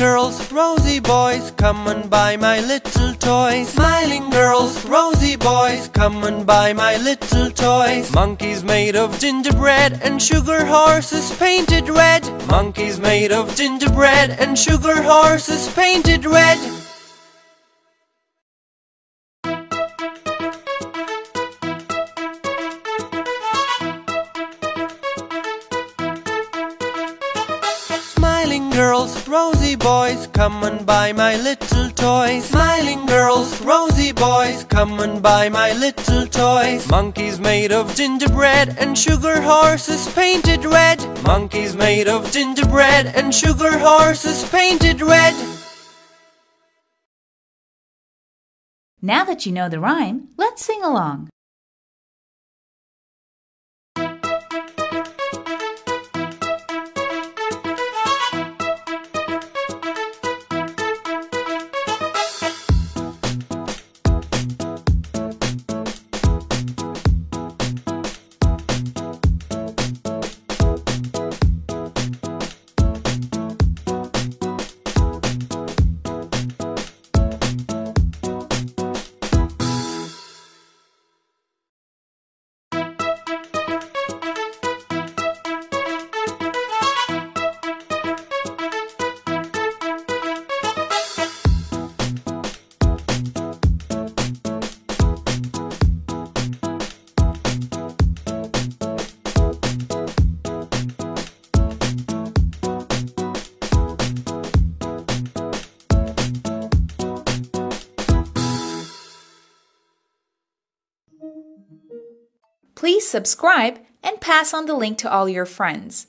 girls, rosy boys, come and buy my little toys. Smiling girls, rosy boys, come and buy my little toys. Monkeys made of gingerbread and sugar horses painted red. Monkeys made of gingerbread and sugar horses painted red. Smiling girls, rosy boys, come and buy my little toys. Smiling girls, rosy boys, come and buy my little toys. Monkeys made of gingerbread and sugar horses painted red. Monkeys made of gingerbread and sugar horses painted red. Now that you know the rhyme, let's sing along. Please subscribe and pass on the link to all your friends.